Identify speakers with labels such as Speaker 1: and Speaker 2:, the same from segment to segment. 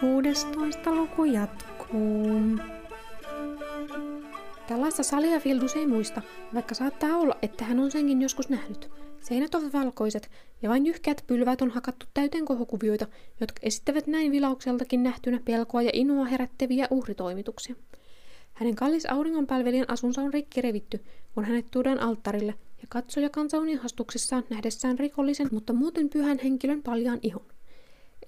Speaker 1: 16 luku jatkuu. Tällaista salia Fildus ei muista, vaikka saattaa olla, että hän on senkin joskus nähnyt. Seinät ovat valkoiset, ja vain jyhkeät pylvät on hakattu täyteen kohokuvioita, jotka esittävät näin vilaukseltakin nähtynä pelkoa ja inua herättäviä uhritoimituksia. Hänen kallis auringonpalvelijan asunsa on rikki revitty, kun hänet tuodaan alttarille, ja katsoja kansa on ihastuksessaan nähdessään rikollisen, mutta muuten pyhän henkilön paljaan ihon.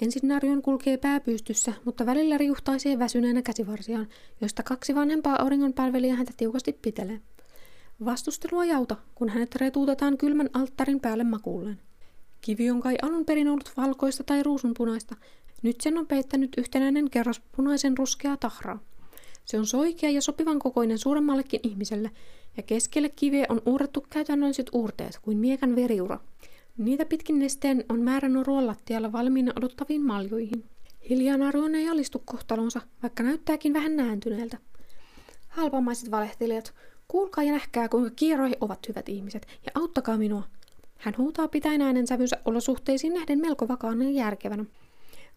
Speaker 1: Ensin Narjon kulkee pääpystyssä, mutta välillä riuhtaisee väsyneenä käsivarsiaan, josta kaksi vanhempaa auringonpalvelijaa häntä tiukasti pitelee. Vastustelua jauta, kun hänet retuutetaan kylmän alttarin päälle makuulleen. Kivi on kai alun perin ollut valkoista tai ruusunpunaista. Nyt sen on peittänyt yhtenäinen kerras punaisen ruskea tahraa. Se on soikea ja sopivan kokoinen suuremmallekin ihmiselle, ja keskelle kiveä on uurattu käytännölliset uurteet kuin miekan veriura. Niitä pitkin nesteen on määrä norua lattialla valmiina odottaviin maljoihin. Hiljaa Naruon ei alistu kohtalonsa, vaikka näyttääkin vähän nääntyneeltä. Halpamaiset valehtelijat, kuulkaa ja nähkää, kuinka kierroihin ovat hyvät ihmiset, ja auttakaa minua. Hän huutaa pitäen äänensävynsä olosuhteisiin nähden melko vakaana ja järkevänä.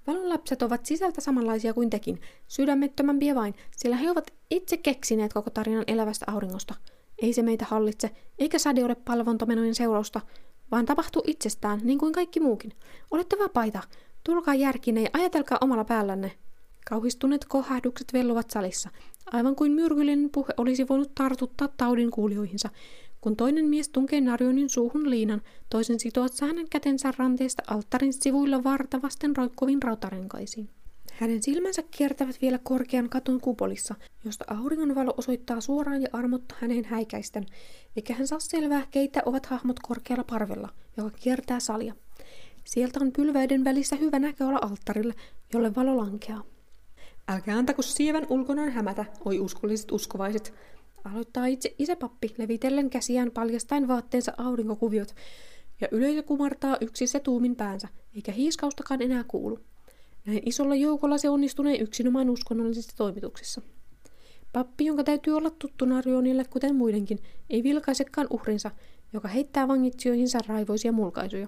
Speaker 1: Valon lapset ovat sisältä samanlaisia kuin tekin, sydämettömämpiä vain, sillä he ovat itse keksineet koko tarinan elävästä auringosta. Ei se meitä hallitse, eikä sade ole palvontamenojen seurausta, vaan tapahtuu itsestään, niin kuin kaikki muukin. Olette vapaita. Tulkaa järkine ja ajatelkaa omalla päällänne. Kauhistuneet kohahdukset velluvat salissa, aivan kuin myrkyllinen puhe olisi voinut tartuttaa taudin kuulijoihinsa. Kun toinen mies tunkee Narjonin suuhun liinan, toisen sitoat hänen kätensä ranteesta alttarin sivuilla vartavasten roikkuviin rautarenkaisiin. Hänen silmänsä kiertävät vielä korkean katon kupolissa, josta auringonvalo osoittaa suoraan ja armotta hänen häikäisten, eikä hän saa selvää, keitä ovat hahmot korkealla parvella, joka kiertää salia. Sieltä on pylväiden välissä hyvä näköala alttarille, jolle valo lankeaa. Älkää antako sievän ulkonaan hämätä, oi uskolliset uskovaiset. Aloittaa itse isäpappi levitellen käsiään paljastain vaatteensa aurinkokuviot, ja yleisö kumartaa yksissä tuumin päänsä, eikä hiiskaustakaan enää kuulu. Näin isolla joukolla se onnistuneen yksinomaan uskonnollisissa toimituksissa. Pappi, jonka täytyy olla tuttu Narionille kuten muidenkin, ei vilkaisekaan uhrinsa, joka heittää vangitsijoihinsa raivoisia mulkaisuja.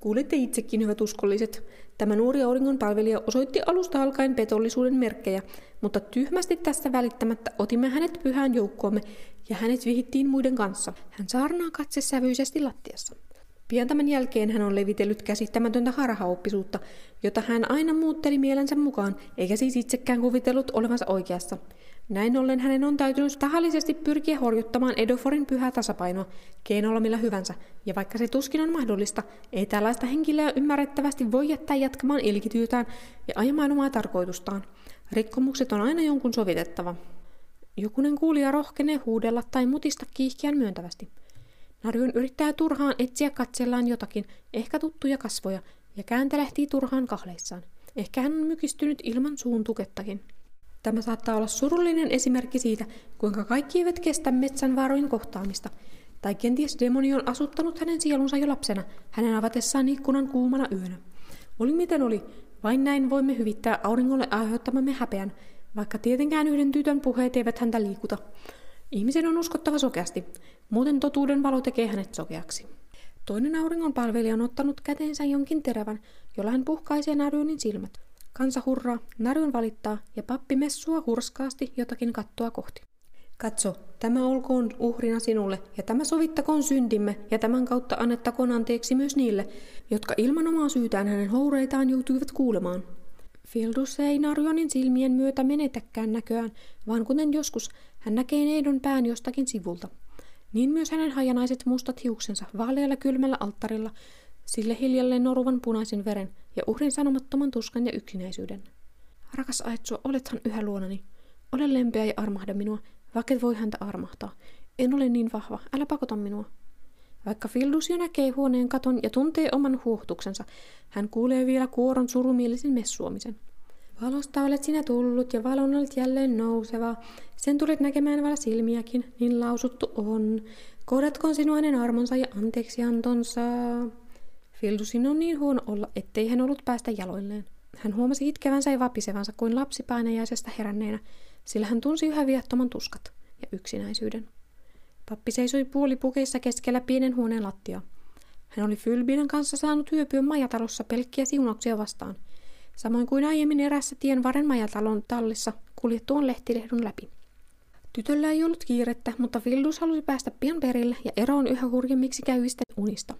Speaker 1: Kuulette itsekin, hyvät uskolliset. Tämä nuori auringon palvelija osoitti alusta alkaen petollisuuden merkkejä, mutta tyhmästi tästä välittämättä otimme hänet pyhään joukkoomme ja hänet vihittiin muiden kanssa. Hän saarnaa katse sävyisesti lattiassa. Pian tämän jälkeen hän on levitellyt käsittämätöntä harhaoppisuutta, jota hän aina muutteli mielensä mukaan, eikä siis itsekään kuvitellut olevansa oikeassa. Näin ollen hänen on täytynyt tahallisesti pyrkiä horjuttamaan Edoforin pyhää tasapainoa, keinolla millä hyvänsä, ja vaikka se tuskin on mahdollista, ei tällaista henkilöä ymmärrettävästi voi jättää jatkamaan ilkityytään ja ajamaan omaa tarkoitustaan. Rikkomukset on aina jonkun sovitettava. Jokunen kuulija rohkenee huudella tai mutista kiihkeän myöntävästi. Narjun yrittää turhaan etsiä katsellaan jotakin, ehkä tuttuja kasvoja, ja kääntelehtii turhaan kahleissaan. Ehkä hän on mykistynyt ilman suun tukettakin. Tämä saattaa olla surullinen esimerkki siitä, kuinka kaikki eivät kestä metsän vaaroin kohtaamista. Tai kenties demoni on asuttanut hänen sielunsa jo lapsena, hänen avatessaan ikkunan kuumana yönä. Oli miten oli, vain näin voimme hyvittää auringolle aiheuttamamme häpeän, vaikka tietenkään yhden tytön puheet eivät häntä liikuta. Ihmisen on uskottava sokeasti, muuten totuuden valo tekee hänet sokeaksi. Toinen auringon palvelija on ottanut käteensä jonkin terävän, jolla hän puhkaisee Naryonin silmät. Kansa hurraa, Naryon valittaa ja pappi messua hurskaasti jotakin kattoa kohti. Katso, tämä olkoon uhrina sinulle, ja tämä sovittakoon syntimme, ja tämän kautta annettakoon anteeksi myös niille, jotka ilman omaa syytään hänen houreitaan joutuivat kuulemaan. Fildus ei Narjonin silmien myötä menetäkään näköään, vaan kuten joskus hän näkee neidon pään jostakin sivulta. Niin myös hänen hajanaiset mustat hiuksensa vaalealla kylmällä alttarilla, sille hiljalleen noruvan punaisen veren ja uhrin sanomattoman tuskan ja yksinäisyyden. Rakas Aetsua, olethan yhä luonani. Ole lempeä ja armahda minua, vaikka voi häntä armahtaa. En ole niin vahva, älä pakota minua. Vaikka Fildus jo näkee huoneen katon ja tuntee oman huohtuksensa, hän kuulee vielä kuoron surumielisen messuomisen. Valosta olet sinä tullut ja valon olet jälleen nouseva. Sen tulet näkemään vielä silmiäkin, niin lausuttu on. Kohdatkoon sinua hänen armonsa ja anteeksiantonsa. Fildusin on niin huono olla, ettei hän ollut päästä jaloilleen. Hän huomasi itkevänsä ja vapisevansa kuin lapsi painajaisesta heränneenä, sillä hän tunsi yhä viattoman tuskat ja yksinäisyyden. Pappi seisoi puolipukeissa keskellä pienen huoneen lattia. Hän oli Fylbinen kanssa saanut hyöpyä majatalossa pelkkiä siunauksia vastaan. Samoin kuin aiemmin erässä tien varen majatalon tallissa kuljettuun lehtilehdun läpi. Tytöllä ei ollut kiirettä, mutta Vildus halusi päästä pian perille ja eroon yhä hurjemmiksi käyvistä unista.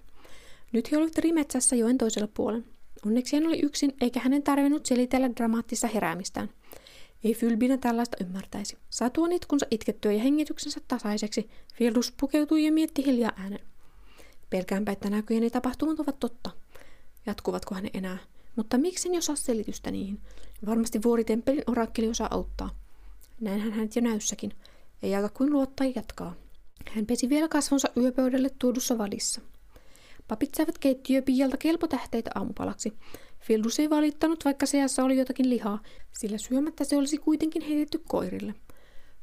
Speaker 1: Nyt he olivat rimetsässä joen toisella puolella. Onneksi hän oli yksin, eikä hänen tarvinnut selitellä dramaattista heräämistään. Ei Fylbinä tällaista ymmärtäisi. Satuan itkunsa itkettyä ja hengityksensä tasaiseksi, Fildus pukeutui ja mietti hiljaa äänen. Pelkäänpä, että näköjeni tapahtumat ovat totta. Jatkuvatko hän enää? Mutta miksen jo saa selitystä niihin? Varmasti vuoritemppelin orakkeli osaa auttaa. Näinhän hänet jo näyssäkin. Ei aika kuin luottaa jatkaa. Hän pesi vielä kasvonsa yöpöydälle tuodussa vadissa. Papit saivat keittiöpiialta kelpotähteitä aamupalaksi. Fildus ei valittanut, vaikka seassa oli jotakin lihaa, sillä syömättä se olisi kuitenkin heitetty koirille.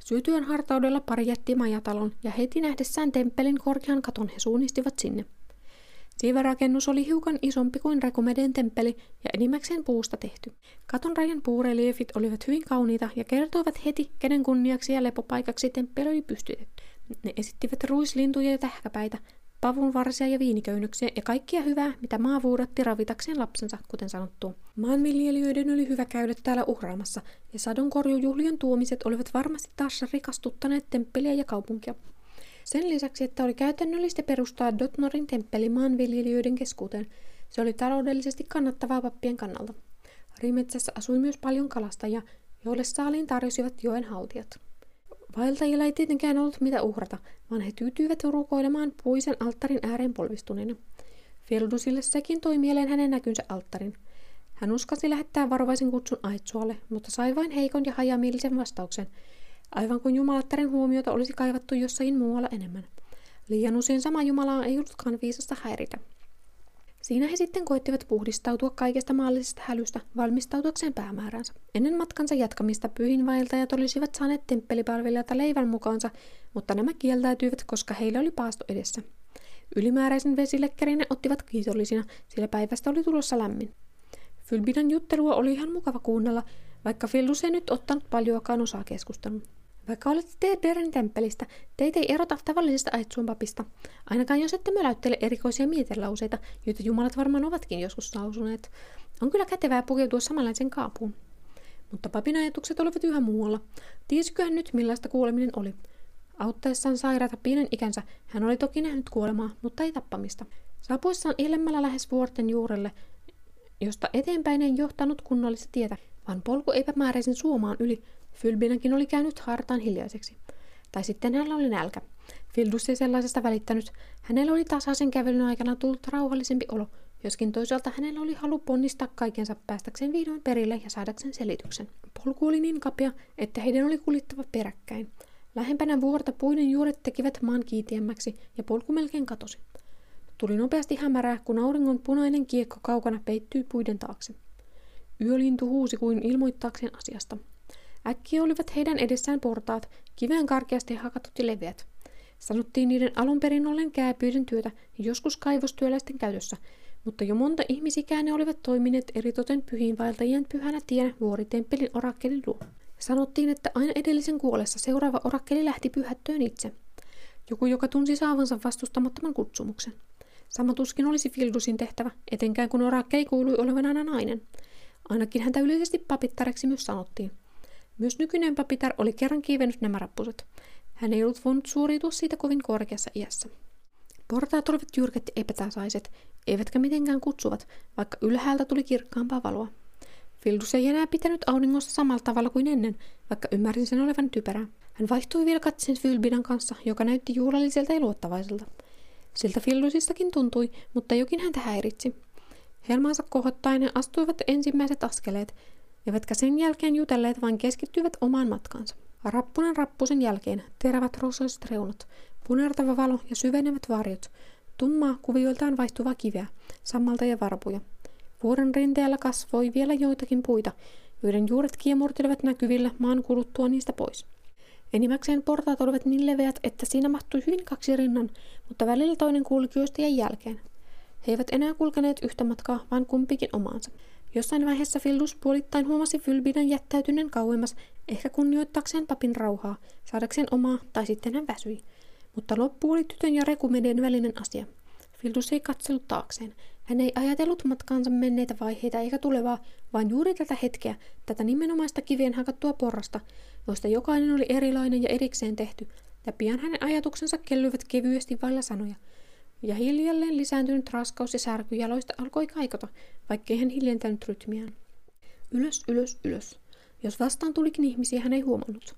Speaker 1: Syötyön hartaudella pari jätti majatalon ja heti nähdessään temppelin korkean katon he suunnistivat sinne. Siivarakennus oli hiukan isompi kuin Rekomeden temppeli ja enimmäkseen puusta tehty. Katon rajan puureliefit olivat hyvin kauniita ja kertoivat heti, kenen kunniaksi ja lepopaikaksi temppeli oli pystytetty. Ne esittivät ruislintuja ja tähkäpäitä, pavun varsia ja viiniköynnöksiä ja kaikkia hyvää, mitä maa vuudatti ravitakseen lapsensa, kuten sanottu. Maanviljelijöiden oli hyvä käydä täällä uhraamassa, ja sadonkorjujuhlien tuomiset olivat varmasti taas rikastuttaneet temppeliä ja kaupunkia. Sen lisäksi, että oli käytännöllistä perustaa Dotnorin temppeli maanviljelijöiden keskuuteen, se oli taloudellisesti kannattavaa pappien kannalta. Rimetsässä asui myös paljon kalastajia, joille saaliin tarjosivat joen haltijat. Vaeltajilla ei tietenkään ollut mitä uhrata, vaan he tyytyivät rukoilemaan puisen alttarin ääreen polvistuneena. Fieldusille sekin toi mieleen hänen näkynsä alttarin. Hän uskasi lähettää varovaisen kutsun Aitsualle, mutta sai vain heikon ja hajamielisen vastauksen, aivan kuin jumalattaren huomiota olisi kaivattu jossain muualla enemmän. Liian usein sama Jumalaa ei ollutkaan viisasta häiritä. Siinä he sitten koittivat puhdistautua kaikesta maallisesta hälystä valmistautuakseen päämääränsä. Ennen matkansa jatkamista pyhinvaeltajat olisivat saaneet temppelipalvelijalta leivän mukaansa, mutta nämä kieltäytyivät, koska heillä oli paasto edessä. Ylimääräisen vesilekkärin ne ottivat kiitollisina, sillä päivästä oli tulossa lämmin. Fylbinan juttelua oli ihan mukava kuunnella, vaikka Fillus ei nyt ottanut paljoakaan osaa keskustelun. Vaikka olette Teeberin temppelistä, teitä ei erota tavallisesta Aitsuun papista, ainakaan jos ette möläyttele erikoisia mietelauseita, joita jumalat varmaan ovatkin joskus lausuneet. On kyllä kätevää pukeutua samanlaisen kaapuun. Mutta papin ajatukset olivat yhä muualla. Tiesiköhän nyt, millaista kuoleminen oli. Auttaessaan sairaata pienen ikänsä, hän oli toki nähnyt kuolemaa, mutta ei tappamista. Saapuessaan ilemmällä lähes vuorten juurelle, josta eteenpäin ei johtanut kunnollista tietä, vaan polku epämääräisen suomaan yli, Fylbinäkin oli käynyt hartaan hiljaiseksi. Tai sitten hänellä oli nälkä. Fildus ei sellaisesta välittänyt. Hänellä oli tasaisen kävelyn aikana tullut rauhallisempi olo, joskin toisaalta hänellä oli halu ponnistaa kaikensa päästäkseen vihdoin perille ja saadakseen selityksen. Polku oli niin kapea, että heidän oli kuljettava peräkkäin. Lähempänä vuorta puiden juuret tekivät maan kiitiemmäksi ja polku melkein katosi. Tuli nopeasti hämärää, kun auringon punainen kiekko kaukana peittyi puiden taakse. Yölintu huusi kuin ilmoittaakseen asiasta. Äkkiä olivat heidän edessään portaat, kiveen karkeasti hakatut ja leveät. Sanottiin niiden alun perin ollen kääpyiden työtä joskus kaivostyöläisten käytössä, mutta jo monta ihmisikään ne olivat toimineet eritoten pyhiinvaeltajien pyhänä tienä vuoritemppelin orakkelin luo. Sanottiin, että aina edellisen kuolessa seuraava orakkeli lähti pyhättöön itse. Joku, joka tunsi saavansa vastustamattoman kutsumuksen. Sama tuskin olisi Fildusin tehtävä, etenkään kun orakkeli kuului olevan aina nainen. Ainakin häntä yleisesti papittareksi myös sanottiin. Myös nykyinen papitar oli kerran kiivennyt nämä rappuset. Hän ei ollut voinut suoriutua siitä kovin korkeassa iässä. Portaat olivat jyrkät ja epätasaiset, eivätkä mitenkään kutsuvat, vaikka ylhäältä tuli kirkkaampaa valoa. Fildus ei enää pitänyt auringossa samalla tavalla kuin ennen, vaikka ymmärsin sen olevan typerää. Hän vaihtui vielä katsen Fylbidan kanssa, joka näytti juhlalliselta ja luottavaiselta. Siltä Fildusistakin tuntui, mutta jokin häntä häiritsi. Helmaansa kohottaen he astuivat ensimmäiset askeleet, eivätkä sen jälkeen jutelleet, vaan keskittyivät omaan matkaansa. Rappunen rappusen jälkeen terävät rosoiset reunat, punertava valo ja syvenevät varjot, tummaa kuvioiltaan vaihtuvaa kiveä, sammalta ja varpuja. Vuoren rinteellä kasvoi vielä joitakin puita, joiden juuret kiemurtelivat näkyvillä maan kuluttua niistä pois. Enimmäkseen portaat olivat niin leveät, että siinä mahtui hyvin kaksi rinnan, mutta välillä toinen kulkijoista jälkeen. He eivät enää kulkeneet yhtä matkaa, vaan kumpikin omaansa. Jossain vaiheessa Fildus puolittain huomasi Fylbidan jättäytyneen kauemmas, ehkä kunnioittakseen papin rauhaa, saadakseen omaa, tai sitten hän väsyi. Mutta loppu oli tytön ja Rekumeden välinen asia. Fildus ei katsellut taakseen. Hän ei ajatellut matkaansa menneitä vaiheita eikä tulevaa, vaan juuri tätä hetkeä, tätä nimenomaista kivien hakattua porrasta, joista jokainen oli erilainen ja erikseen tehty, ja pian hänen ajatuksensa kellyivät kevyesti vailla sanoja. Ja hiljalleen lisääntynyt raskaus ja särky jaloista alkoi kaikota, vaikkei hän hiljentänyt rytmiään. Ylös, ylös, ylös. Jos vastaan tulikin ihmisiä, hän ei huomannut.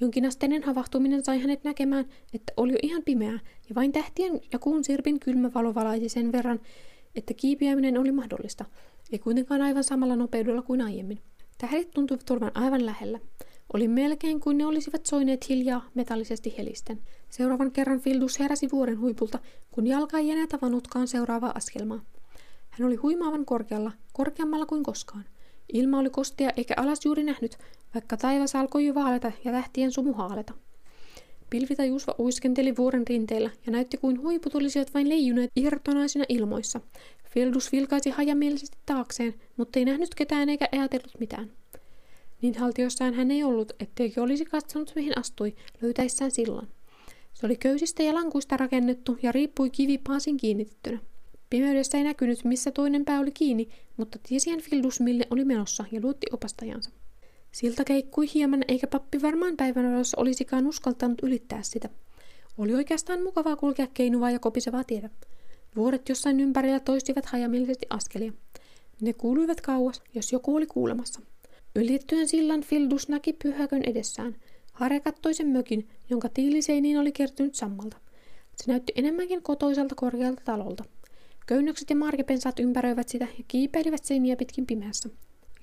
Speaker 1: Jonkinasteinen havahtuminen sai hänet näkemään, että oli jo ihan pimeää, ja vain tähtien ja kuun sirpin kylmä valo valaisi sen verran, että kiipiäminen oli mahdollista, ei kuitenkaan aivan samalla nopeudella kuin aiemmin. Tähdet tuntuivat olevan aivan lähellä. Oli melkein kuin ne olisivat soineet hiljaa metallisesti helisten. Seuraavan kerran Fildus heräsi vuoren huipulta, kun jalka ei enää tavannutkaan seuraavaa askelmaa. Hän oli huimaavan korkealla, korkeammalla kuin koskaan. Ilma oli kostea eikä alas juuri nähnyt, vaikka taivas alkoi jo vaaleta ja tähtien sumu haaleta. Pilvitä Jusva uiskenteli vuoren rinteillä ja näytti kuin huiput olisivat vain leijuneet irtonaisina ilmoissa. Fildus vilkaisi hajamielisesti taakseen, mutta ei nähnyt ketään eikä ajatellut mitään. Niin haltiossaan hän ei ollut, etteikö olisi katsonut mihin astui, löytäessään sillan. Se oli köysistä ja lankuista rakennettu ja riippui kivipaasin kiinnitettynä. Pimeydessä ei näkynyt, missä toinen pää oli kiinni, mutta tiesi Fildus, mille oli menossa ja luotti opastajansa. Silta keikkui hieman, eikä pappi varmaan päivänvalossa olisikaan uskaltanut ylittää sitä. Oli oikeastaan mukavaa kulkea keinuvaa ja kopisevaa tietä. Vuoret jossain ympärillä toistivat hajamielisesti askelia. Ne kuuluivat kauas, jos joku oli kuulemassa. Ylittyen sillan Fildus näki pyhäkön edessään. Hare kattoi sen mökin, jonka tiiliseiniin oli kertynyt sammalta. Se näytti enemmänkin kotoiselta korkealta talolta. Köynnökset ja marjapensaat ympäröivät sitä ja kiipeilivät seiniä pitkin pimeässä.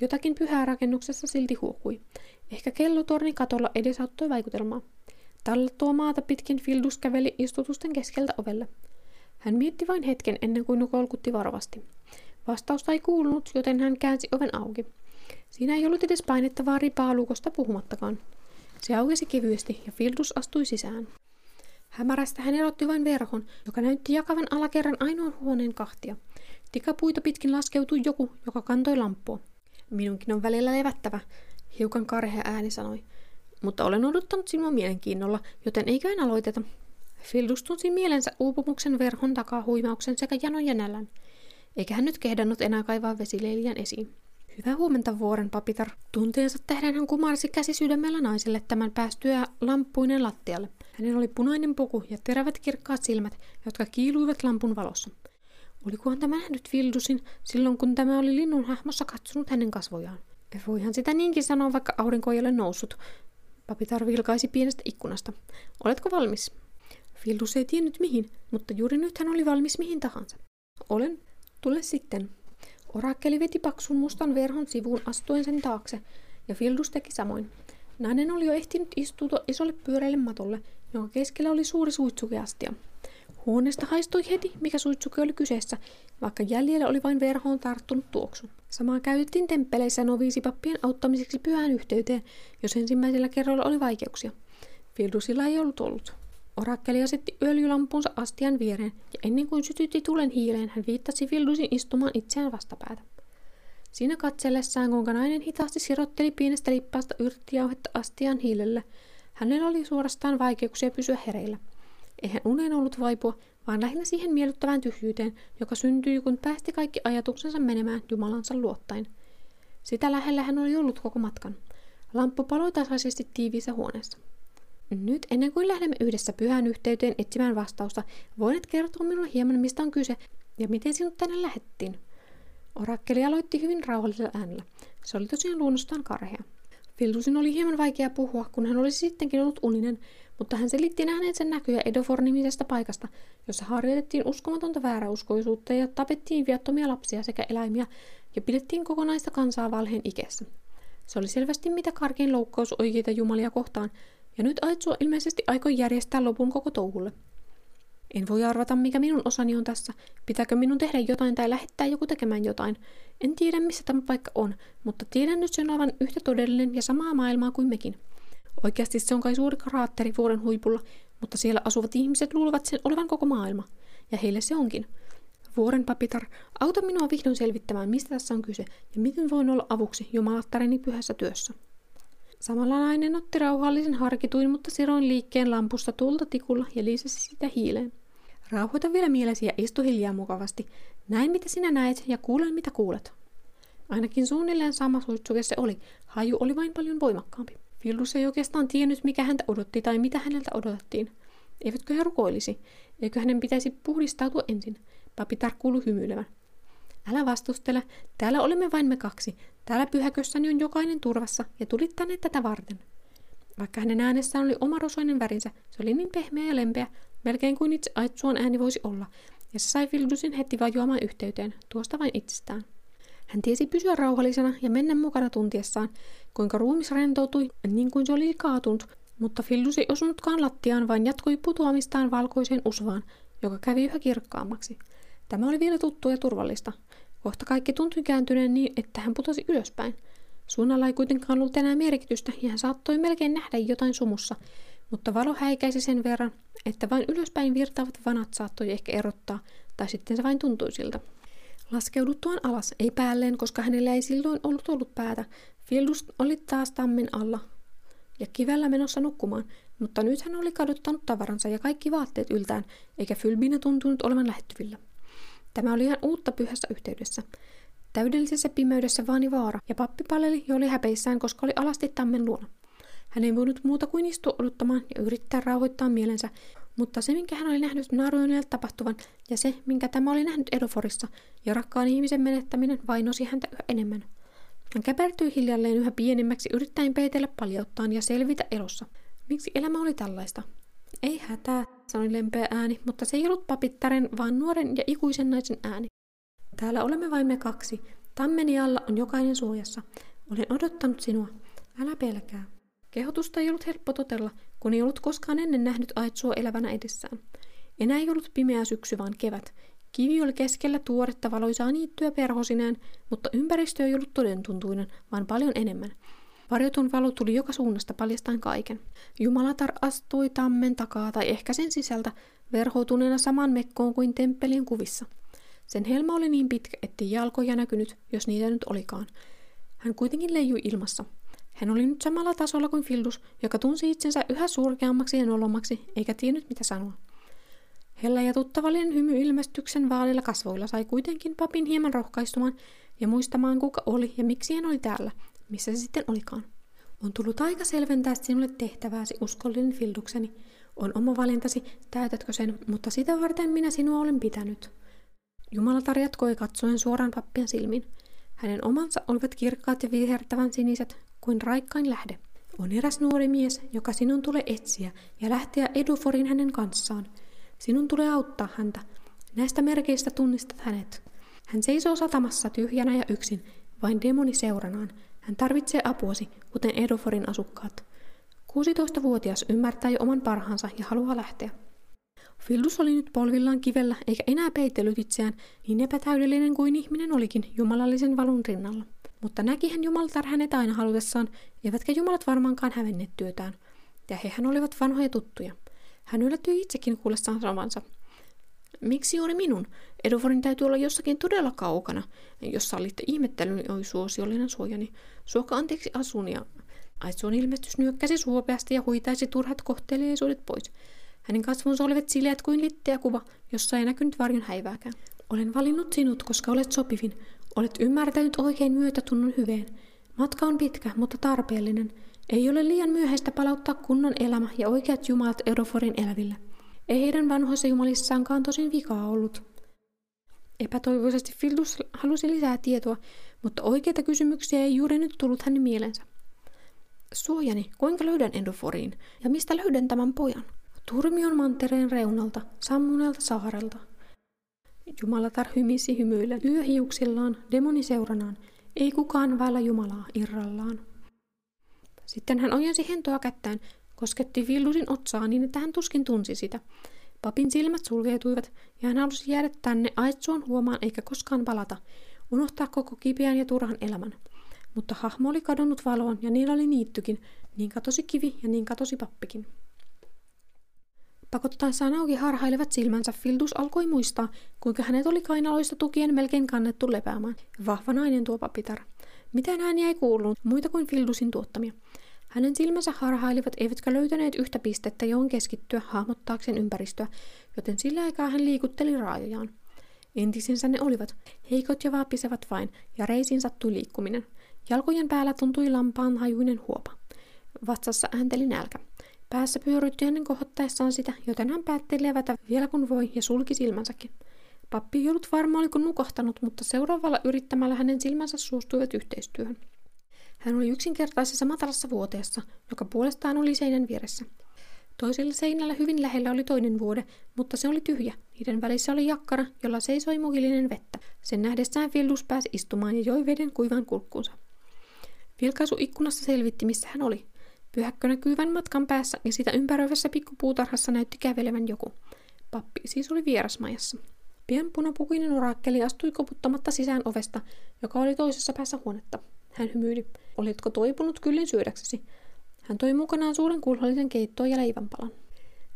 Speaker 1: Jotakin pyhää rakennuksessa silti huokui. Ehkä kellotorni katolla edesauttoi vaikutelmaa. Tallettua maata pitkin Fildus käveli istutusten keskeltä ovelle. Hän mietti vain hetken ennen kuin kolkutti varovasti. Vastausta ei kuulunut, joten hän käänsi oven auki. Siinä ei ollut edes painettavaa ripaa lukosta puhumattakaan. Se aukesi kevyesti ja Fildus astui sisään. Hämärästä hän erotti vain verhon, joka näytti jakavan alakerran ainoan huoneen kahtia. Tikapuita pitkin laskeutui joku, joka kantoi lamppua. Minunkin on välillä levättävä, hiukan karhea ääni sanoi. Mutta olen odottanut sinua mielenkiinnolla, joten eiköhän aloiteta. Fildus tunsi mielensä uupumuksen verhon takaa huimauksen sekä janon ja nälän. Eikä hän nyt kehdannut enää kaivaa vesileiliän esiin. Hyvää huomenta, vuoren papitar. Tunteensa tähden hän kumarsi käsi sydämellä naiselle tämän päästyä lamppuinen lattialle. Hänen oli punainen puku ja terävät kirkkaat silmät, jotka kiiluivat lampun valossa. Olikohan tämä nähnyt Fildusin silloin, kun tämä oli linnun hahmossa katsonut hänen kasvojaan? Voihan sitä niinkin sanoa, vaikka aurinko ei ole noussut. Papitar vilkaisi pienestä ikkunasta. Oletko valmis? Fildus ei tiennyt mihin, mutta juuri nyt hän oli valmis mihin tahansa. Olen. Tule sitten. Orakkeli veti paksun mustan verhon sivuun astuen sen taakse, ja Fildus teki samoin. Nainen oli jo ehtinyt istua isolle pyöreille matolle, jonka keskellä oli suuri suitsukeastia. Huoneesta haistui heti, mikä suitsuke oli kyseessä, vaikka jäljellä oli vain verhoon tarttunut tuoksu. Samaa käytettiin temppeleissä noviisipappien auttamiseksi pyhään yhteyteen, jos ensimmäisellä kerralla oli vaikeuksia. Fildusilla ei ollut ollut. Orakkeli asetti öljylampunsa astian viereen, ja ennen kuin sytytti tulen hiileen, hän viittasi Fildusin istumaan itseään vastapäätä. Siinä katsellessaan, kuinka nainen hitaasti sirotteli pienestä lippaasta yrttijauhetta astian hiilelle, hänellä oli suorastaan vaikeuksia pysyä hereillä. Eihän unen ollut vaipua, vaan lähinnä siihen miellyttävään tyhjyyteen, joka syntyi, kun päästi kaikki ajatuksensa menemään Jumalansa luottain. Sitä lähellä hän oli ollut koko matkan. Lamppu paloi tasaisesti tiiviissä huoneessa. Nyt ennen kuin lähdemme yhdessä pyhään yhteyteen etsimään vastausta, voinet kertoa minulle hieman, mistä on kyse ja miten sinut tänne lähettiin. Orakkeli aloitti hyvin rauhallisella äänellä. Se oli tosiaan luonnostaan karhea. Fildusin oli hieman vaikea puhua, kun hän olisi sittenkin ollut uninen, mutta hän selitti sen näkyjä Edofor-nimisestä paikasta, jossa harjoitettiin uskomatonta vääräuskoisuutta ja tapettiin viattomia lapsia sekä eläimiä ja pidettiin kokonaista kansaa valheen ikessä. Se oli selvästi mitä karkein loukkaus oikeita jumalia kohtaan, ja nyt Aitsua ilmeisesti aikoi järjestää lopun koko touhulle. En voi arvata, mikä minun osani on tässä. Pitääkö minun tehdä jotain tai lähettää joku tekemään jotain? En tiedä, missä tämä paikka on, mutta tiedän nyt sen olevan yhtä todellinen ja samaa maailmaa kuin mekin. Oikeasti se on kai suuri kraatteri vuoden huipulla, mutta siellä asuvat ihmiset luulevat sen olevan koko maailma. Ja heille se onkin. Vuoren papitar, auta minua vihdoin selvittämään, mistä tässä on kyse ja miten voin olla avuksi jumalattareni pyhässä työssä. Samalla nainen otti rauhallisen harkituin, mutta siroin liikkeen lampusta tulta tikulla ja lisäsi sitä hiileen. Rauhoita vielä mielesi ja istu hiljaa mukavasti. Näin mitä sinä näet ja kuulen mitä kuulet. Ainakin suunnilleen sama suitsuke se oli. Haju oli vain paljon voimakkaampi. Fildus ei oikeastaan tiennyt, mikä häntä odotti tai mitä häneltä odotettiin. Eivätkö he rukoilisi? Eikö hänen pitäisi puhdistautua ensin? Papi tarkkuulu hymyilevän. Älä vastustele, täällä olemme vain me kaksi. Täällä pyhäkössäni on jokainen turvassa ja tulit tänne tätä varten. Vaikka hänen äänessään oli oma rosoinen värinsä, se oli niin pehmeä ja lempeä, melkein kuin itse Aitsuon ääni voisi olla, ja se sai Fildusin heti vajoamaan yhteyteen, tuosta vain itsestään. Hän tiesi pysyä rauhallisena ja mennä mukana tuntiessaan, kuinka ruumis rentoutui niin kuin se oli kaatunut, mutta Fildus ei osunutkaan lattiaan, vaan jatkoi putoamistaan valkoiseen usvaan, joka kävi yhä kirkkaammaksi. Tämä oli vielä tuttua ja turvallista. Kohta kaikki tuntui kääntyneen niin, että hän putosi ylöspäin. Suunnalla ei kuitenkaan ollut enää merkitystä ja hän saattoi melkein nähdä jotain sumussa, mutta valo häikäisi sen verran, että vain ylöspäin virtaavat vanat saattoi ehkä erottaa, tai sitten se vain tuntui siltä. Laskeuduttuaan alas, ei päälleen, koska hänellä ei silloin ollut ollut päätä, Fildus oli taas tammen alla ja kivellä menossa nukkumaan, mutta nyt hän oli kadottanut tavaransa ja kaikki vaatteet yltään, eikä Fylbina tuntunut olevan lähettyvillä. Tämä oli ihan uutta pyhässä yhteydessä. Täydellisessä pimeydessä vaani vaara, ja pappi paleli ja oli häpeissään, koska oli alasti tammen luona. Hän ei voinut muuta kuin istua odottamaan ja yrittää rauhoittaa mielensä, mutta se, minkä hän oli nähnyt Naruonille tapahtuvan, ja se, minkä tämä oli nähnyt Edoforissa, ja rakkaan ihmisen menettäminen vainosi häntä yhä enemmän. Hän käpertyi hiljalleen yhä pienemmäksi yrittäen peitellä paljauttaan ja selvitä elossa. Miksi elämä oli tällaista? Ei hätää, sanoi lempeä ääni, mutta se ei ollut papittaren, vaan nuoren ja ikuisen naisen ääni. Täällä olemme vain me kaksi. Tammeni alla on jokainen suojassa. Olen odottanut sinua. Älä pelkää. Kehotusta ei ollut helppo totella, kun ei ollut koskaan ennen nähnyt Aitsua elävänä edessään. Enää ei ollut pimeä syksy, vaan kevät. Kivi oli keskellä tuoretta valoisaa niittyä perhosineen, mutta ympäristö ei ollut todentuntuinen, vaan paljon enemmän. Varjotun valo tuli joka suunnasta paljastaen kaiken. Jumalatar astui tammen takaa tai ehkä sen sisältä, verhoutuneena saman mekkoon kuin temppelin kuvissa. Sen helma oli niin pitkä, ettei jalkoja näkynyt, jos niitä nyt olikaan. Hän kuitenkin leijui ilmassa. Hän oli nyt samalla tasolla kuin Fildus, joka tunsi itsensä yhä surkeammaksi ja nolommaksi, eikä tiennyt mitä sanoa. Hellä ja tuttavallinen hymy ilmestyksen vaalilla kasvoilla sai kuitenkin papin hieman rohkaistumaan ja muistamaan kuka oli ja miksi hän oli täällä, missä se sitten olikaan. On tullut aika selventää sinulle tehtävääsi, uskollinen Fildukseni. On oma valintasi, täytätkö sen, mutta sitä varten minä sinua olen pitänyt. Jumalatar jatkoi katsoen suoraan pappien silmiin. Hänen omansa olivat kirkkaat ja vihertävän siniset kuin raikkain lähde. On eräs nuori mies, joka sinun tulee etsiä ja lähteä Eduforin hänen kanssaan. Sinun tulee auttaa häntä. Näistä merkeistä tunnistat hänet. Hän seisoo satamassa tyhjänä ja yksin, vain demoni seuranaan. Hän tarvitsee apuasi, kuten Edoforin asukkaat. 16-vuotias ymmärtää jo oman parhaansa ja haluaa lähteä. Fildus oli nyt polvillaan kivellä eikä enää peitellyt itseään, niin epätäydellinen kuin ihminen olikin jumalallisen valun rinnalla. Mutta näkihän Jumaltar hänet aina halutessaan, eivätkä Jumalat varmaankaan hävenneet työtään. Ja hehän olivat vanhoja tuttuja. Hän yllättyi itsekin kuullessaan sanomansa. Miksi juuri minun? Edoforin täytyy olla jossakin todella kaukana. Jos sallitte ihmettelyn, niin oi suosiollinen suojani. Suoka anteeksi asunia. Aitsuon ilmestys nyökkäsi suopeasti ja huitaisi turhat kohteliaisuudet pois. Hänen kasvonsa olivat sileät kuin litteä kuva, jossa ei näkynyt varjon häivääkään. Olen valinnut sinut, koska olet sopivin. Olet ymmärtänyt oikein myötätunnon hyveen. Matka on pitkä, mutta tarpeellinen. Ei ole liian myöhäistä palauttaa kunnon elämä ja oikeat jumalat Edoforin eläville. Ei heidän vanhoissa jumalissaankaan tosin vikaa ollut. Epätoivoisesti Fildus halusi lisää tietoa, mutta oikeita kysymyksiä ei juuri nyt tullut hänen mielensä. Suojani, kuinka löydän Endoforiin ja mistä löydän tämän pojan? Turmion mantereen reunalta, sammuneelta saarelta. Jumalatar hymisi hymyillen yöhiuksillaan, demoni seuranaan. Ei kukaan vailla Jumalaa irrallaan. Sitten hän ojensi hentoa kättään, kosketti Villusin otsaa niin, että hän tuskin tunsi sitä. Papin silmät sulkeutuivat ja hän halusi jäädä tänne aitsuon huomaan eikä koskaan palata, unohtaa koko kipeän ja turhan elämän. Mutta hahmo oli kadonnut valoon ja niillä oli niittykin, niin katosi kivi ja niin katosi pappikin. Pakottaessaan auki harhailevat silmänsä Fildus alkoi muistaa, kuinka hänet oli kainaloista tukien melkein kannettu lepäämään. Vahva nainen tuo papitar. Mitään ääniä ei kuulunut, muita kuin Fildusin tuottamia. Hänen silmänsä harhailivat eivätkä löytäneet yhtä pistettä, johon keskittyä hahmottaakseen ympäristöä, joten sillä aikaa hän liikutteli raajojaan. Entisensä ne olivat, heikot ja vaapisevat vain, ja reisiin sattui liikkuminen. Jalkojen päällä tuntui lampaan hajuinen huopa. Vatsassa äänteli nälkä. Päässä pyörytti hänen kohottaessaan sitä, joten hän päätti levätä vielä kun voi ja sulki silmänsäkin. Pappi ei ollut varma, oliko nukahtanut, mutta seuraavalla yrittämällä hänen silmänsä suostuivat yhteistyöhön. Hän oli yksinkertaisessa matalassa vuoteessa, joka puolestaan oli seinän vieressä. Toisella seinällä hyvin lähellä oli toinen vuode, mutta se oli tyhjä. Niiden välissä oli jakkara, jolla seisoi mukillinen vettä. Sen nähdessään Vildus pääsi istumaan ja joi veden kuivan kurkkuunsa. Vilkaisu ikkunassa selvitti, missä hän oli. Pyhäkkö näkyvän matkan päässä ja sitä ympäröivässä pikkupuutarhassa näytti kävelevän joku. Pappi siis oli vierasmajassa. Pian punapukuinen orakkeli astui koputtamatta sisään ovesta, joka oli toisessa päässä huonetta. Hän hymyili. Olitko toipunut kyllin syödäksesi? Hän toi mukanaan suuren kulhollisen keittoon ja leivänpalan.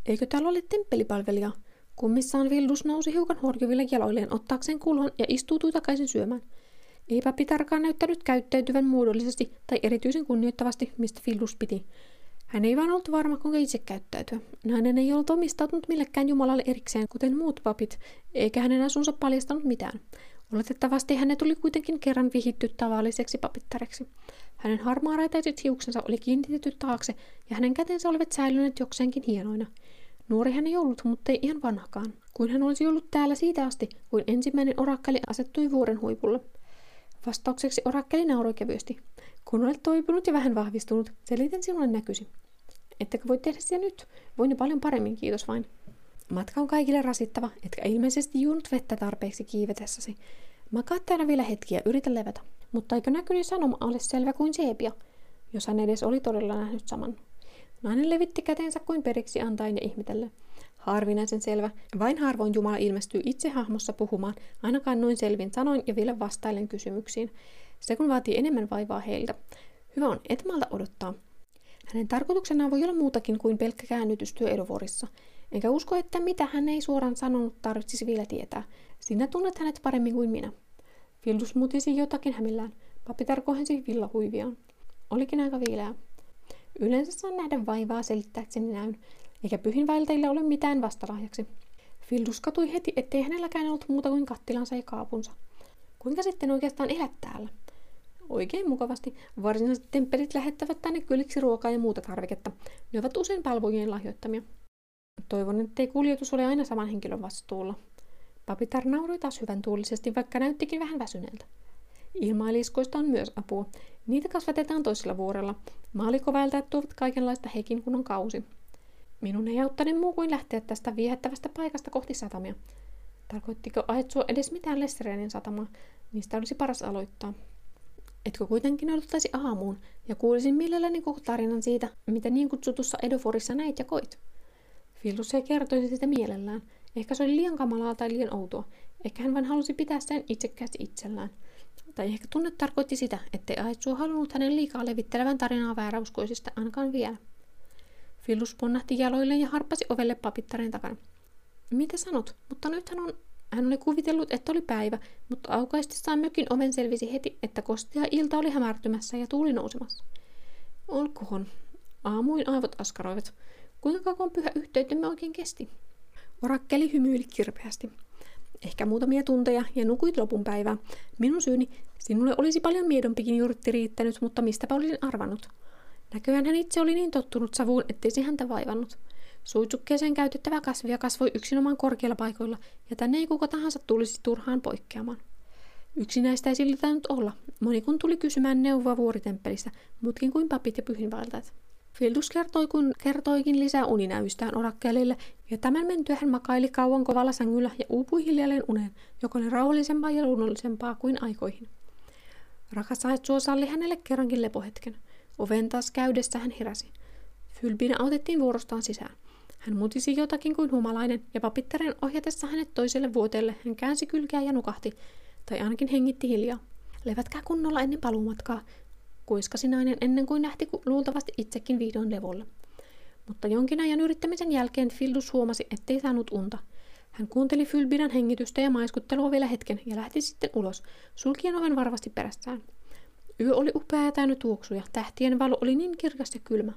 Speaker 1: Eikö täällä ole temppelipalvelija? Kummissaan Vildus nousi hiukan horjuville jaloilleen ottaakseen kulhon ja istuutui takaisin syömään. Eipä pitarkaan näyttänyt käyttäytyvän muodollisesti tai erityisen kunnioittavasti, mistä Vildus piti. Hän ei vaan ollut varma, kuinka itse käyttäytyä. Nainen ei ollut omistautunut millekään Jumalalle erikseen, kuten muut papit, eikä hänen asunsa paljastanut mitään. Oletettavasti hänet tuli kuitenkin kerran vihitty tavalliseksi papittareksi. Hänen harmaaraitaiset hiuksensa oli kiinnitetty taakse ja hänen kätensä olivat säilyneet jokseenkin hienoina. Nuori hän ei ollut, mutta ei ihan vanhakaan, kuin hän olisi ollut täällä siitä asti, kuin ensimmäinen orakkeli asettui vuoren huipulle. Vastaukseksi orakkeli nauroi kevyesti. Kun olet toipunut ja vähän vahvistunut, selitän sinulle näkysi. Ettäkö voi tehdä sitä nyt? Voin jo paljon paremmin, kiitos vain. Matka on kaikille rasittava, etkä ilmeisesti juonut vettä tarpeeksi kiivetessäsi. Makaa täällä vielä hetkiä, yritä levätä. Mutta eikö näkynyt sanoma ole selvä kuin seepia, jos hän edes oli todella nähnyt saman. Nainen levitti kätensä kuin periksi antain ja ihmetelle. Harvinaisen selvä. Vain harvoin Jumala ilmestyy itse hahmossa puhumaan, ainakaan noin selvin sanoin ja vielä vastailen kysymyksiin. Se kun vaatii enemmän vaivaa heiltä. Hyvä on, et malta odottaa. Hänen tarkoituksena voi olla muutakin kuin pelkkä käännytystyö Edovorissa. Enkä usko, että mitä hän ei suoraan sanonut tarvitsisi vielä tietää. Sinä tunnet hänet paremmin kuin minä. Fildus mutisi jotakin hämillään. Papitar kohensi villahuiviaan. Olikin aika viileä. Yleensä saan nähdä vaivaa selittääkseni näyn, eikä pyhinvaeltajille ole mitään vastalahjaksi. Fildus katui heti, ettei hänelläkään ollut muuta kuin kattilansa ja kaapunsa. Kuinka sitten oikeastaan elät täällä? Oikein mukavasti. Varsinaiset temppelit lähettävät tänne kylliksi ruokaa ja muuta tarviketta. Ne ovat usein palvojien lahjoittamia. Toivon, ettei kuljetus ole aina saman henkilön vastuulla. Papitar nauroi taas hyvän tuulisesti, vaikka näyttikin vähän väsyneeltä. Ilmailiskoista on myös apua. Niitä kasvatetaan toisella vuorella. Maalikovaeltajat tuovat kaikenlaista hekin, kun on kausi. Minun ei auttanut muu kuin lähteä tästä viehättävästä paikasta kohti satamia. Tarkoittiko Aetsua edes mitään Lesserenin satamaa? Niistä olisi paras aloittaa. Etkö kuitenkin odottaisi aamuun ja kuulisin mielelläni koko tarinan siitä, mitä niin kutsutussa Edoforissa näit ja koit? Fillus ei kertoisi sitä mielellään. Ehkä se oli liian kamalaa tai liian outoa. Ehkä hän vain halusi pitää sen itsekkäästi itsellään. Tai ehkä tunne tarkoitti sitä, ettei Aitsu halunnut hänen liikaa levittelevän tarinaa vääräuskoisista ainakaan vielä. Fillus ponnahti jaloilleen ja harppasi ovelle papittaren takana. Mitä sanot? Mutta nyt hän on... Hän oli kuvitellut, että oli päivä, mutta aukaistessaan mökin oven selvisi heti, että kostea ilta oli hämärtymässä ja tuuli nousemassa. Olkoon. Aamuin aivot askaroivat. Kuinka kauan pyhä yhteytemme oikein kesti? Orakkeli hymyili kirpeästi. Ehkä muutamia tunteja ja nukuit lopun päivää. Minun syyni, sinulle olisi paljon miedompikin jurtti riittänyt, mutta mistäpä olisin arvannut. Näköjään hän itse oli niin tottunut savuun, ettei se häntä vaivannut. Suitsukkeeseen käytettävä kasvia kasvoi yksinomaan korkeilla paikoilla, ja tänne ei kuka tahansa tulisi turhaan poikkeamaan. Yksinäistä ei sillä olla. Moni kun tuli kysymään neuvoa vuoritemppelistä, muutkin kuin papit ja pyhinvaltajat. Fildus kertoi, kun kertoikin lisää uninäystään orakkelille, ja tämän mentyä hän makaili kauan kovalla sängyllä ja uupui hiljalleen uneen, joka oli rauhallisempaa ja luonnollisempaa kuin aikoihin. Rakas Aetsuo salli hänelle kerrankin lepohetken. Oven taas käydessä hän heräsi. Fylbinä autettiin vuorostaan sisään. Hän mutisi jotakin kuin humalainen, ja papittaren ohjatessa hänet toiselle vuoteelle hän käänsi kylkeä ja nukahti, tai ainakin hengitti hiljaa. Levätkää kunnolla ennen paluumatkaa, kuiskasi nainen ennen kuin lähti luultavasti itsekin vihdoin levolle. Mutta jonkin ajan yrittämisen jälkeen Fildus huomasi, ettei saanut unta. Hän kuunteli Fylbinan hengitystä ja maiskuttelua vielä hetken ja lähti sitten ulos, sulkien oven varmasti perässään. Yö oli upea ja täynnä tuoksuja, tähtien valo oli niin kirkas ja kylmä.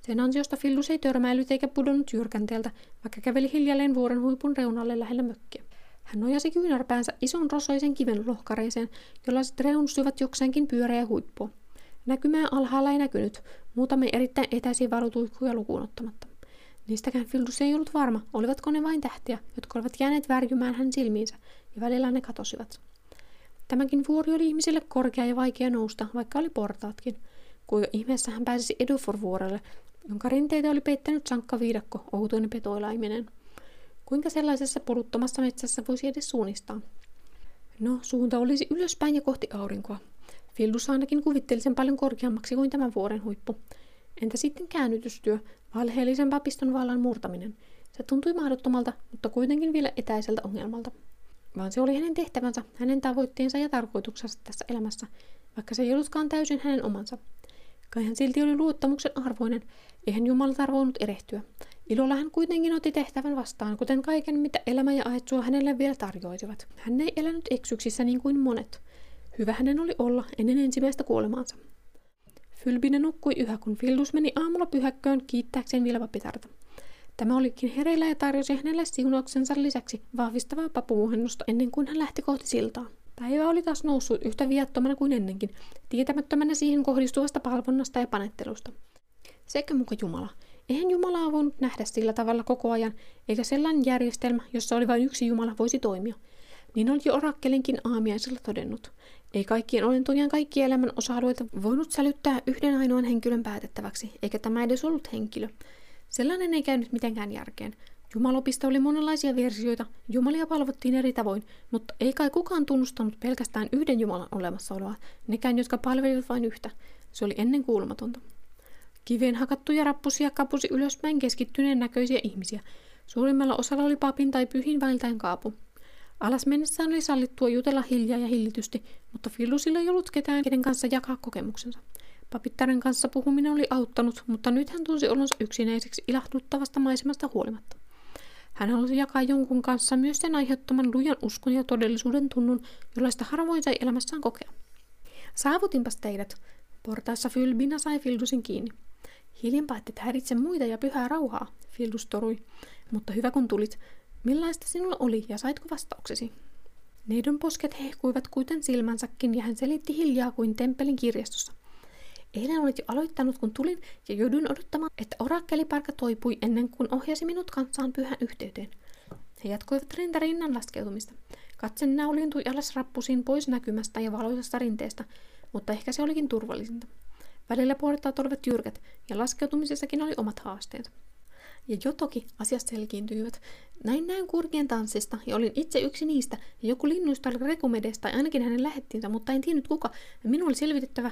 Speaker 1: Sen ansiosta Fildus ei törmäillyt eikä pudonnut jyrkänteeltä, vaikka käveli hiljalleen vuoren huipun reunalle lähellä mökkiä. Hän nojasi kyynärpäänsä ison rosoisen kiven lohkareeseen, jolla se reunustivat jokseenkin pyöreä huippua. Näkymää alhaalla ei näkynyt, muutamia erittäin etäisiä valutuikkuja lukuun ottamatta. Niistäkään Fildus ei ollut varma, olivatko ne vain tähtiä, jotka olivat jääneet värjymään hän silmiinsä, ja välillä ne katosivat. Tämäkin vuori oli ihmisille korkea ja vaikea nousta, vaikka oli portaatkin. Kuinka ihmeessä hän pääsisi Edufor-vuorelle, jonka rinteitä oli peittänyt sankka viidakko, outoinen petoeläiminen. Kuinka sellaisessa poluttomassa metsässä voisi edes suunnistaa? No, suunta olisi ylöspäin ja kohti aurinkoa. Fildus ainakin kuvitteli sen paljon korkeammaksi kuin tämän vuoren huippu. Entä sitten käännytystyö, valheellisen papiston vallan murtaminen? Se tuntui mahdottomalta, mutta kuitenkin vielä etäiseltä ongelmalta. Vaan se oli hänen tehtävänsä, hänen tavoitteensa ja tarkoituksensa tässä elämässä, vaikka se ei ollutkaan täysin hänen omansa. Kai hän silti oli luottamuksen arvoinen, eihän Jumala tarvoinut erehtyä. Ilolla hän kuitenkin otti tehtävän vastaan, kuten kaiken, mitä elämä ja Aetsua hänelle vielä tarjoisivat. Hän ei elänyt eksyksissä niin kuin monet. Hyvä hänen oli olla ennen ensimmäistä kuolemaansa. Fylbinen nukkui yhä, kun Fildus meni aamulla pyhäkköön kiittääkseen vilvapitarta. Tämä olikin hereillä ja tarjosi hänelle siunauksensa lisäksi vahvistavaa papumuhennusta ennen kuin hän lähti kohti siltaa. Päivä oli taas noussut yhtä viattomana kuin ennenkin, tietämättömänä siihen kohdistuvasta palvonnasta ja panettelusta. Sekä muka Jumala. Eihän Jumalaa voinut nähdä sillä tavalla koko ajan, eikä sellainen järjestelmä, jossa oli vain yksi Jumala, voisi toimia. Niin oli jo orakkelinkin aamiaisella todennut. Ei kaikkien olentojen kaikki elämän osa-alueita voinut sälyttää yhden ainoan henkilön päätettäväksi, eikä tämä edes ollut henkilö. Sellainen ei käynyt mitenkään järkeen. Jumalopista oli monenlaisia versioita, jumalia palvottiin eri tavoin, mutta ei kai kukaan tunnustanut pelkästään yhden Jumalan olemassaoloa, nekään, jotka palvelivat vain yhtä. Se oli ennen kuulumatonta. Kiveen hakattuja rappusia kapusi ylöspäin keskittyneen näköisiä ihmisiä. Suurimmalla osalla oli papin tai pyhin väiltäen kaapu. Alas mennessään oli sallittua jutella hiljaa ja hillitysti, mutta Filusilla ei ollut ketään, kenen kanssa jakaa kokemuksensa. Papittaren kanssa puhuminen oli auttanut, mutta nyt hän tunsi olonsa yksinäiseksi ilahduttavasta maisemasta huolimatta. Hän halusi jakaa jonkun kanssa myös sen aiheuttaman lujan uskon ja todellisuuden tunnun, jollaista harvoin sai elämässään kokea. Saavutinpas teidät. Portaassa Fylbina sai Fildusin kiinni. Hiljempaa et häiritse muita ja pyhää rauhaa, Fildus torui. Mutta hyvä kun tulit. Millaista sinulla oli ja saitko vastauksesi? Neidon posket hehkuivat kuiten silmänsäkin ja hän selitti hiljaa kuin temppelin kirjastossa. Eilen olit jo aloittanut, kun tulin ja jouduin odottamaan, että orakkeliparka toipui ennen kuin ohjasi minut kanssaan pyhän yhteyteen. He jatkoivat rintarinnan laskeutumista. Katsen nauliintui alas rappusiin pois näkymästä ja valoisesta rinteestä, mutta ehkä se olikin turvallisinta. Välillä portaat olivat jyrkät ja laskeutumisessakin oli omat haasteensa. Ja jo toki asiat selkiintyivät. Näin näin kurkien tanssista ja olin itse yksi niistä ja joku linnuista oli Rekumedes tai ainakin hänen lähettinsä, mutta en tiennyt kuka. Minun oli selvitettävä,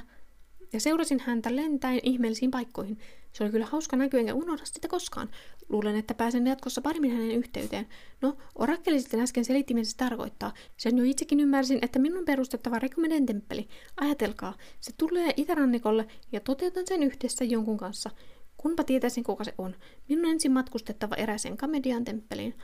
Speaker 1: ja seurasin häntä lentäen ihmeellisiin paikkoihin. Se oli kyllä hauska näky, enkä unohda sitä koskaan. Luulen, että pääsen jatkossa paremmin hänen yhteyteen. No, orakkeli sitten äsken selitti, mitä se tarkoittaa. Sen jo itsekin ymmärsin, että minun perustettava Rekomeden temppeli. Ajatelkaa, se tulee itärannikolle ja toteutan sen yhdessä jonkun kanssa. Kunpa tietäisin, kuka se on. Minun ensin matkustettava eräiseen Kamedian temppeliin.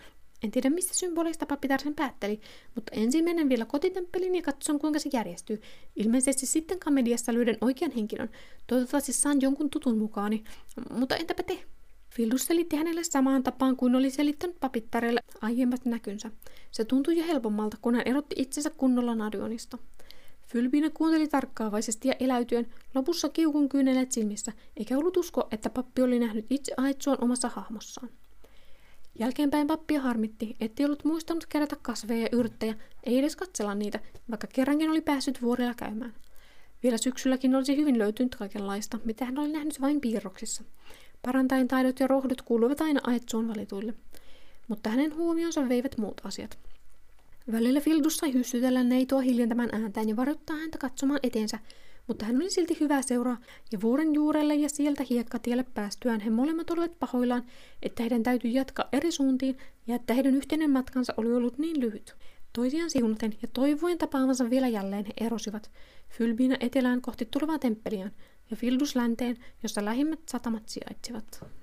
Speaker 1: En tiedä, mistä symboleista papitar sen päätteli, mutta ensin menen vielä kotitemppeliin ja katson, kuinka se järjestyy. Ilmeisesti sitten kamediassa löydän oikean henkilön. Toivottavasti saan jonkun tutun mukaani. Mutta entäpä te? Fildus selitti hänelle samaan tapaan kuin oli selittänyt papittarelle aiemmat näkynsä. Se tuntui jo helpommalta, kun hän erotti itsensä kunnolla Nadionista. Fylbina kuunteli tarkkaavaisesti ja eläytyen, lopussa kiukun kyynelet silmissä, eikä ollut usko, että pappi oli nähnyt itse Aitsuan omassa hahmossaan. Jälkeenpäin pappia harmitti, ettei ollut muistanut kerätä kasveja ja yrttejä, ei edes katsella niitä, vaikka kerrankin oli päässyt vuorilla käymään. Vielä syksylläkin olisi hyvin löytynyt kaikenlaista, mitä hän oli nähnyt vain piirroksissa. Parantajan taidot ja rohdot kuuluivat aina Aetsuun valituille. Mutta hänen huomionsa veivät muut asiat. Välillä Fildus sai hyssytellä neitoa hiljentämään ääntään ja varoittaa häntä katsomaan eteensä, mutta hän oli silti hyvä seuraa, ja vuoren juurelle ja sieltä hiekkatielle päästyään he molemmat olivat pahoillaan, että heidän täytyi jatkaa eri suuntiin ja että heidän yhteinen matkansa oli ollut niin lyhyt. Toisiaan siunaten ja toivoen tapaamansa vielä jälleen he erosivat, Fylbina etelään kohti tulevaa temppeliään ja Fildus länteen, jossa lähimmät satamat sijaitsivat.